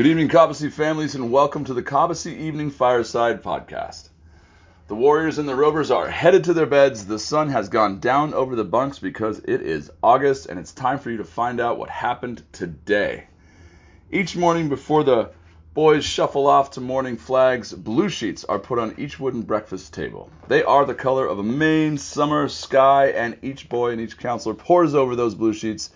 Good evening, Cobbossee families, and welcome to the Cobbossee Evening Fireside Podcast. The Warriors and the Rovers are headed to their beds. The sun has gone down over the bunks because it is August, and it's time for you to find out what happened today. Each morning before the boys shuffle off to morning flags, blue sheets are put on each wooden breakfast table. They are the color of a Maine summer sky, and each boy and each counselor pores over those blue sheets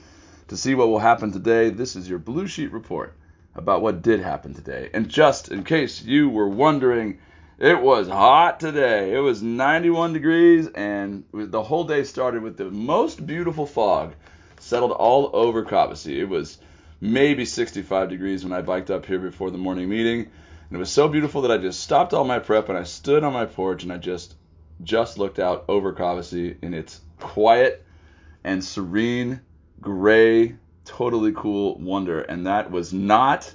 to see what will happen today. This is your blue sheet report about what did happen today. And just in case you were wondering, it was hot today. It was 91 degrees, and the whole day started with the most beautiful fog settled all over Cobbossee. It was maybe 65 degrees when I biked up here before the morning meeting. And it was so beautiful that I just stopped all my prep and I stood on my porch and I just just looked out over Cobbossee in its quiet and serene gray totally cool wonder. And that was not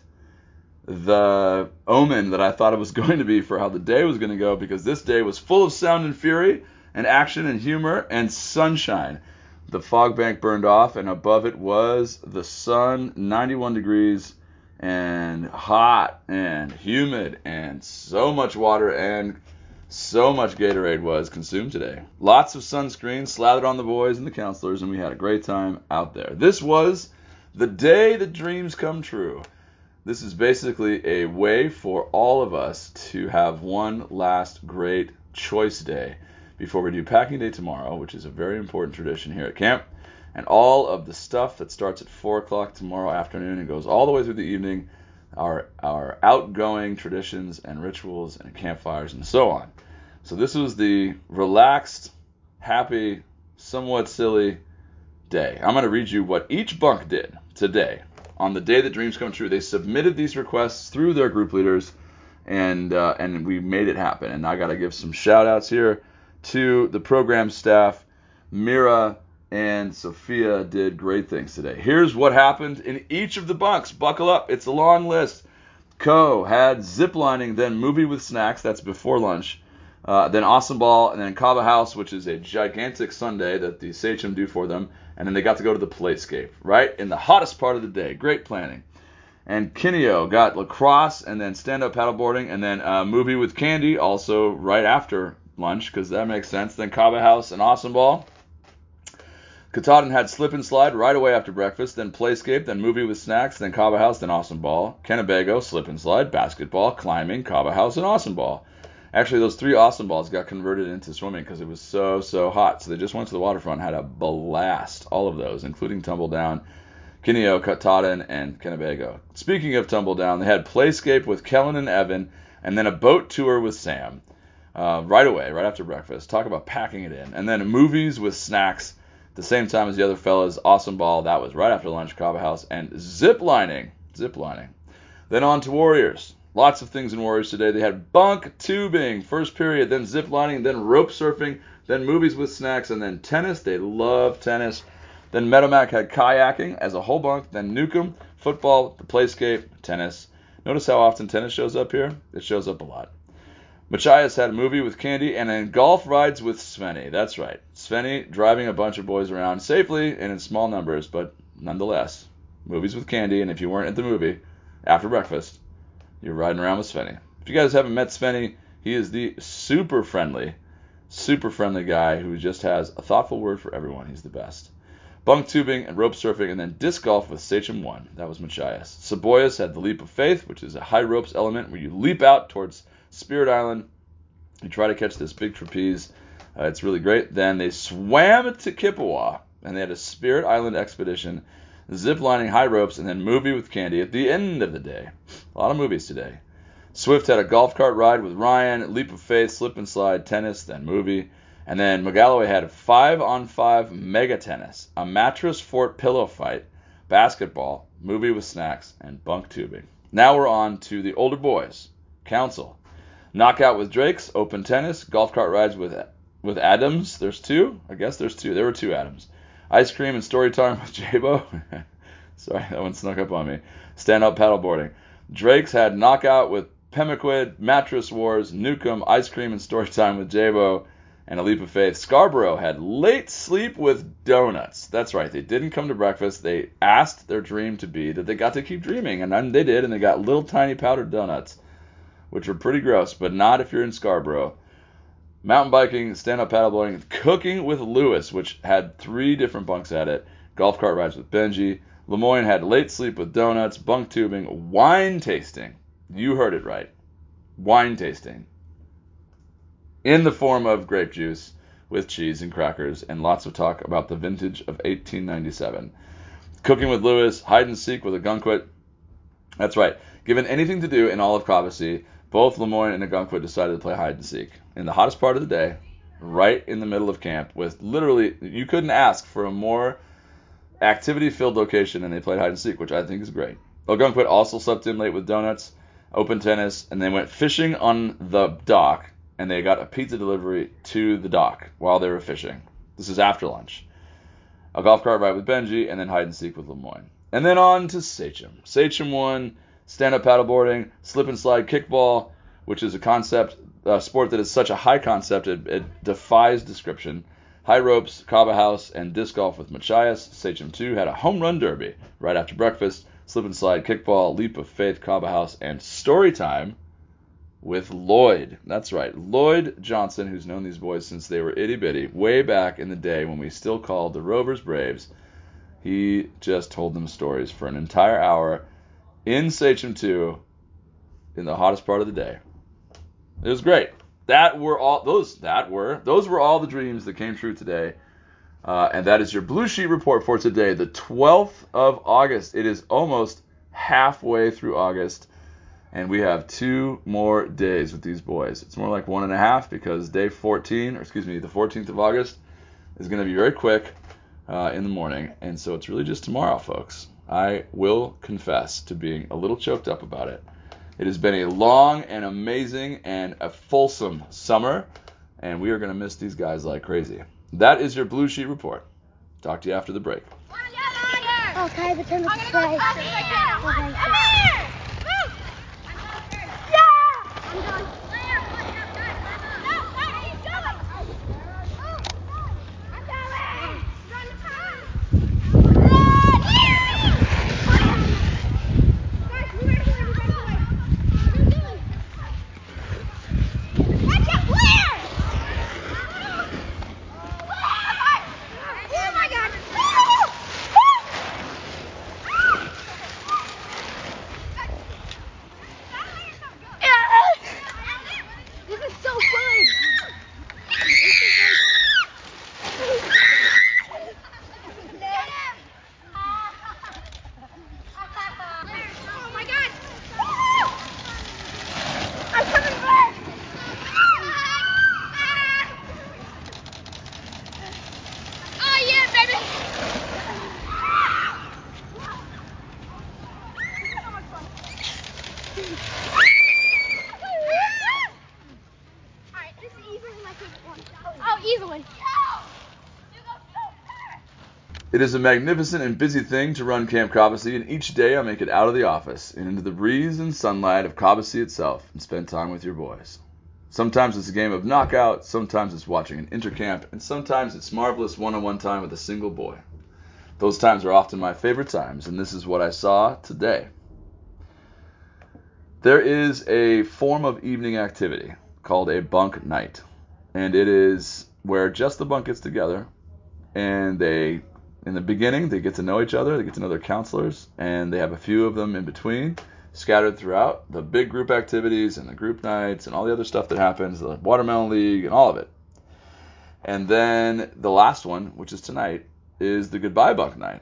the omen that I thought it was going to be for how the day was going to go because this day was full of sound and fury and action and humor and sunshine. The fog bank burned off, and above it was the sun, 91 degrees, and hot and humid, and so much water and so much Gatorade was consumed today. Lots of sunscreen slathered on the boys and the counselors, and we had a great time out there. This was the day that dreams come true. This is basically a way for all of us to have one last great choice day before we do packing day tomorrow, which is a very important tradition here at camp. And all of the stuff that starts at 4 o'clock tomorrow afternoon and goes all the way through the evening, our, our outgoing traditions and rituals and campfires and so on. So this was the relaxed, happy, somewhat silly day. I'm going to read you what each bunk did today on the day that dreams come true. They submitted these requests through their group leaders, and uh, and we made it happen. And I got to give some shout outs here to the program staff. Mira and Sophia did great things today. Here's what happened in each of the bunks. Buckle up, it's a long list. Co had ziplining, then movie with snacks. That's before lunch. Uh, then Awesome Ball, and then Kava House, which is a gigantic sundae that the Sachem do for them. And then they got to go to the Playscape, right? In the hottest part of the day. Great planning. And Kineo got lacrosse and then stand up paddleboarding and then a movie with candy also right after lunch because that makes sense. Then Kava House and Awesome Ball. Katahdin had slip and slide right away after breakfast, then Playscape, then movie with snacks, then Kava House, then Awesome Ball. Kennebago, slip and slide, basketball, climbing, Kava House, and Awesome Ball. Actually, those three awesome balls got converted into swimming because it was so so hot. So they just went to the waterfront, had a blast. All of those, including tumble down, Kineo, Katahdin, and Kennebago. Speaking of tumble down, they had Playscape with Kellen and Evan, and then a boat tour with Sam. Uh, right away, right after breakfast. Talk about packing it in, and then movies with snacks. The same time as the other fellas, awesome ball. That was right after lunch, Kava House, and zip lining, zip lining. Then on to Warriors. Lots of things in Warriors today. They had bunk tubing, first period, then zip lining, then rope surfing, then movies with snacks, and then tennis. They love tennis. Then Medomak had kayaking as a whole bunk, then Newcomb, football, the playscape, tennis. Notice how often tennis shows up here? It shows up a lot. Machias had a movie with Candy and then golf rides with Svenny. That's right. Svenny driving a bunch of boys around safely and in small numbers, but nonetheless. Movies with Candy, and if you weren't at the movie after breakfast, you're riding around with Svenny. If you guys haven't met Svenny, he is the super friendly, super friendly guy who just has a thoughtful word for everyone. He's the best. Bunk tubing and rope surfing, and then disc golf with Sachem 1. That was Machias. Cebollas had the leap of faith, which is a high ropes element where you leap out towards Spirit Island. You try to catch this big trapeze. Uh, it's really great. Then they swam to Kippewa, and they had a Spirit Island expedition zip lining high ropes, and then movie with Candy at the end of the day. A lot of movies today. Swift had a golf cart ride with Ryan, leap of faith, slip and slide, tennis, then movie. And then McGalloway had five on five mega tennis, a mattress fort pillow fight, basketball, movie with snacks, and bunk tubing. Now we're on to the older boys. Council. Knockout with Drakes, open tennis, golf cart rides with with Adams. There's two. I guess there's two. There were two Adams. Ice cream and story time with Jabo. Sorry, that one snuck up on me. Stand up paddleboarding. Drake's had knockout with Pemaquid, Mattress Wars, Newcomb, Ice Cream and story time with Jabo, and a leap of faith. Scarborough had late sleep with donuts. That's right. They didn't come to breakfast. They asked their dream to be that they got to keep dreaming, and then they did, and they got little tiny powdered donuts, which were pretty gross, but not if you're in Scarborough. Mountain biking, stand up paddleboarding, cooking with Lewis, which had three different bunks at it. Golf cart rides with Benji. Lemoyne had late sleep with donuts, bunk tubing, wine tasting. You heard it right. Wine tasting in the form of grape juice with cheese and crackers and lots of talk about the vintage of 1897. Cooking with Lewis, hide and seek with Ogunquit. That's right. Given anything to do in all of Cobbossee, both Lemoyne and Ogunquit decided to play hide and seek in the hottest part of the day, right in the middle of camp, with literally you couldn't ask for a more activity-filled location, and they played hide and seek, which I think is great. Ogunquit also slept in late with donuts, open tennis, and they went fishing on the dock and they got a pizza delivery to the dock while they were fishing. This is after lunch. A golf cart ride with Benji, and then hide and seek with Lemoyne. And then on to Sachem. Sachem 1 stand up paddleboarding, slip and slide kickball, which is a concept, a sport that is such a high concept it, it defies description. High ropes, Kaba House, and disc golf with Machias. Sachem 2 had a home run derby right after breakfast, slip and slide kickball, leap of faith, Kaba House, and story time with Lloyd. That's right, Lloyd Johnson, who's known these boys since they were itty bitty, way back in the day when we still called the Rovers Braves. He just told them stories for an entire hour in Sachem 2 in the hottest part of the day. It was great. That were all those that were those were all the dreams that came true today. Uh, and that is your blue sheet report for today, the 12th of August. It is almost halfway through August and we have two more days with these boys. It's more like one and a half because day 14, or excuse me, the 14th of August is going to be very quick uh, in the morning, and so it's really just tomorrow, folks. I will confess to being a little choked up about it. It has been a long and amazing and a fulsome summer, and we are going to miss these guys like crazy. That is your Blue Sheet Report. Talk to you after the break. Okay, but turn the display. It is a magnificent and busy thing to run Camp Cobbossee, and each day I make it out of the office and into the breeze and sunlight of Cobbossee itself and spend time with your boys. Sometimes it's a game of knockout, sometimes it's watching an intercamp, and sometimes it's marvelous one on one time with a single boy. Those times are often my favorite times, and this is what I saw today. There is a form of evening activity called a bunk night, and it is where just the bunk gets together and they in the beginning they get to know each other they get to know their counselors and they have a few of them in between scattered throughout the big group activities and the group nights and all the other stuff that happens the watermelon league and all of it. And then the last one which is tonight is the goodbye bunk night.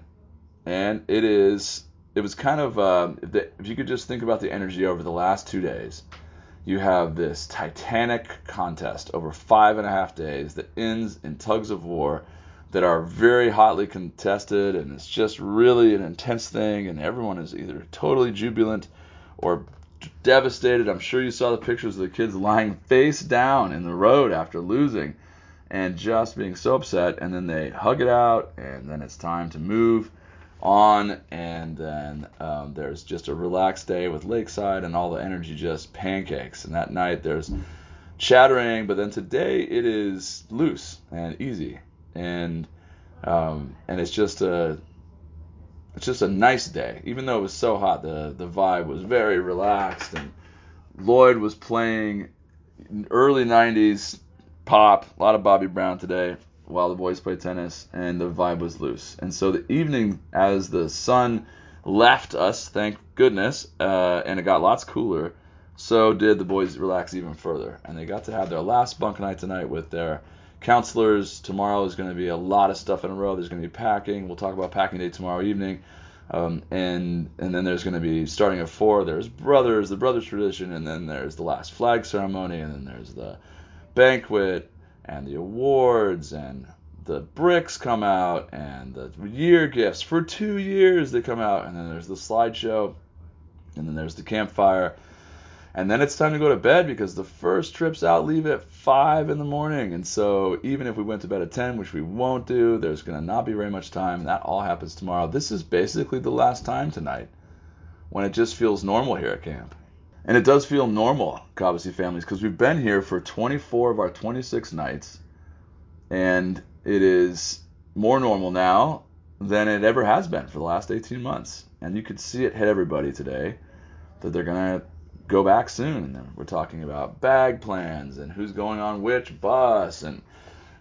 And it is it was kind of uh, the, if you could just think about the energy over the last two days you have this titanic contest over five and a half days that ends in tugs of war that are very hotly contested, and it's just really an intense thing, and everyone is either totally jubilant or devastated. I'm sure you saw the pictures of the kids lying face down in the road after losing and just being so upset, and then they hug it out, and then it's time to move on, and then um, there's just a relaxed day with Lakeside, and all the energy just pancakes. And that night there's chattering. But then today it is loose and easy, and um, and it's just a it's just a nice day. Even though it was so hot, the the vibe was very relaxed, and Lloyd was playing early '90s pop, a lot of Bobby Brown today while the boys played tennis, and the vibe was loose. And so the evening, as the sun left us, thank goodness, uh, and it got lots cooler, so did the boys relax even further. And they got to have their last bunk night tonight with their counselors. Tomorrow is going to be a lot of stuff in a row. There's going to be packing. We'll talk about packing day tomorrow evening. Um, and and then there's going to be starting at four. There's brothers, the brothers tradition, and then there's the last flag ceremony, and then there's the banquet, and the awards and the bricks come out and the year gifts. For two years they come out and then there's the slideshow and then there's the campfire. And then it's time to go to bed because the first trips out leave at 5 in the morning. And so even if we went to bed at 10 which we won't do there's going to not be very much time. That all happens tomorrow. This is basically the last time tonight when it just feels normal here at camp and it does feel normal, Cobbossee families, because we've been here for 24 of our 26 nights, and it is more normal now than it ever has been for the last 18 months. And you could see it hit everybody today that they're going to go back soon. And we're talking about bag plans and who's going on which bus and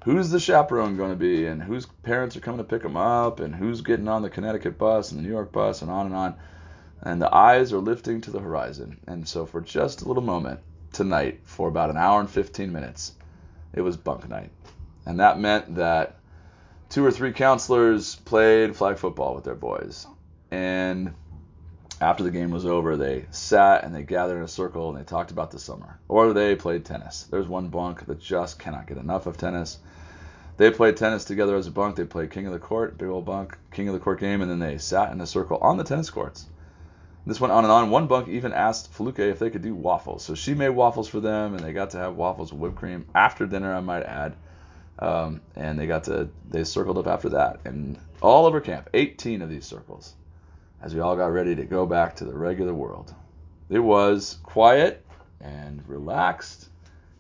who's the chaperone going to be and whose parents are coming to pick them up and who's getting on the Connecticut bus and the New York bus and on and on and the eyes are lifting to the horizon. And so, for just a little moment tonight, for about an hour and 15 minutes, it was bunk night. And that meant that two or three counselors played flag football with their boys. And after the game was over, they sat and they gathered in a circle and they talked about the summer. Or they played tennis. There's one bunk that just cannot get enough of tennis. They played tennis together as a bunk. They played King of the Court, big old bunk, King of the Court game, and then they sat in a circle on the tennis courts this went on and on. One bunk even asked Feluke if they could do waffles. So she made waffles for them, and they got to have waffles with whipped cream after dinner, I might add. Um, and they got to, they circled up after that. And all over camp, 18 of these circles, as we all got ready to go back to the regular world. It was quiet and relaxed.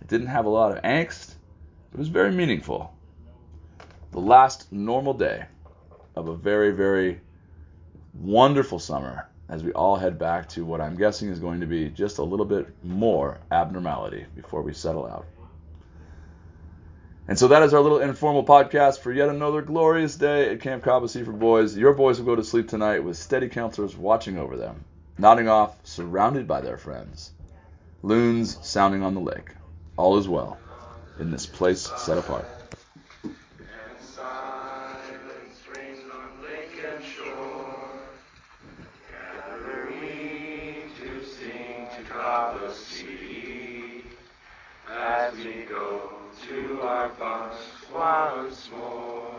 It didn't have a lot of angst. It was very meaningful. The last normal day of a very, very wonderful summer as we all head back to what I'm guessing is going to be just a little bit more abnormality before we settle out. And so that is our little informal podcast for yet another glorious day at Camp Cobbossee for boys. Your boys will go to sleep tonight with steady counselors watching over them, nodding off, surrounded by their friends. Loons sounding on the lake. All is well in this place set apart. Our bunks once more.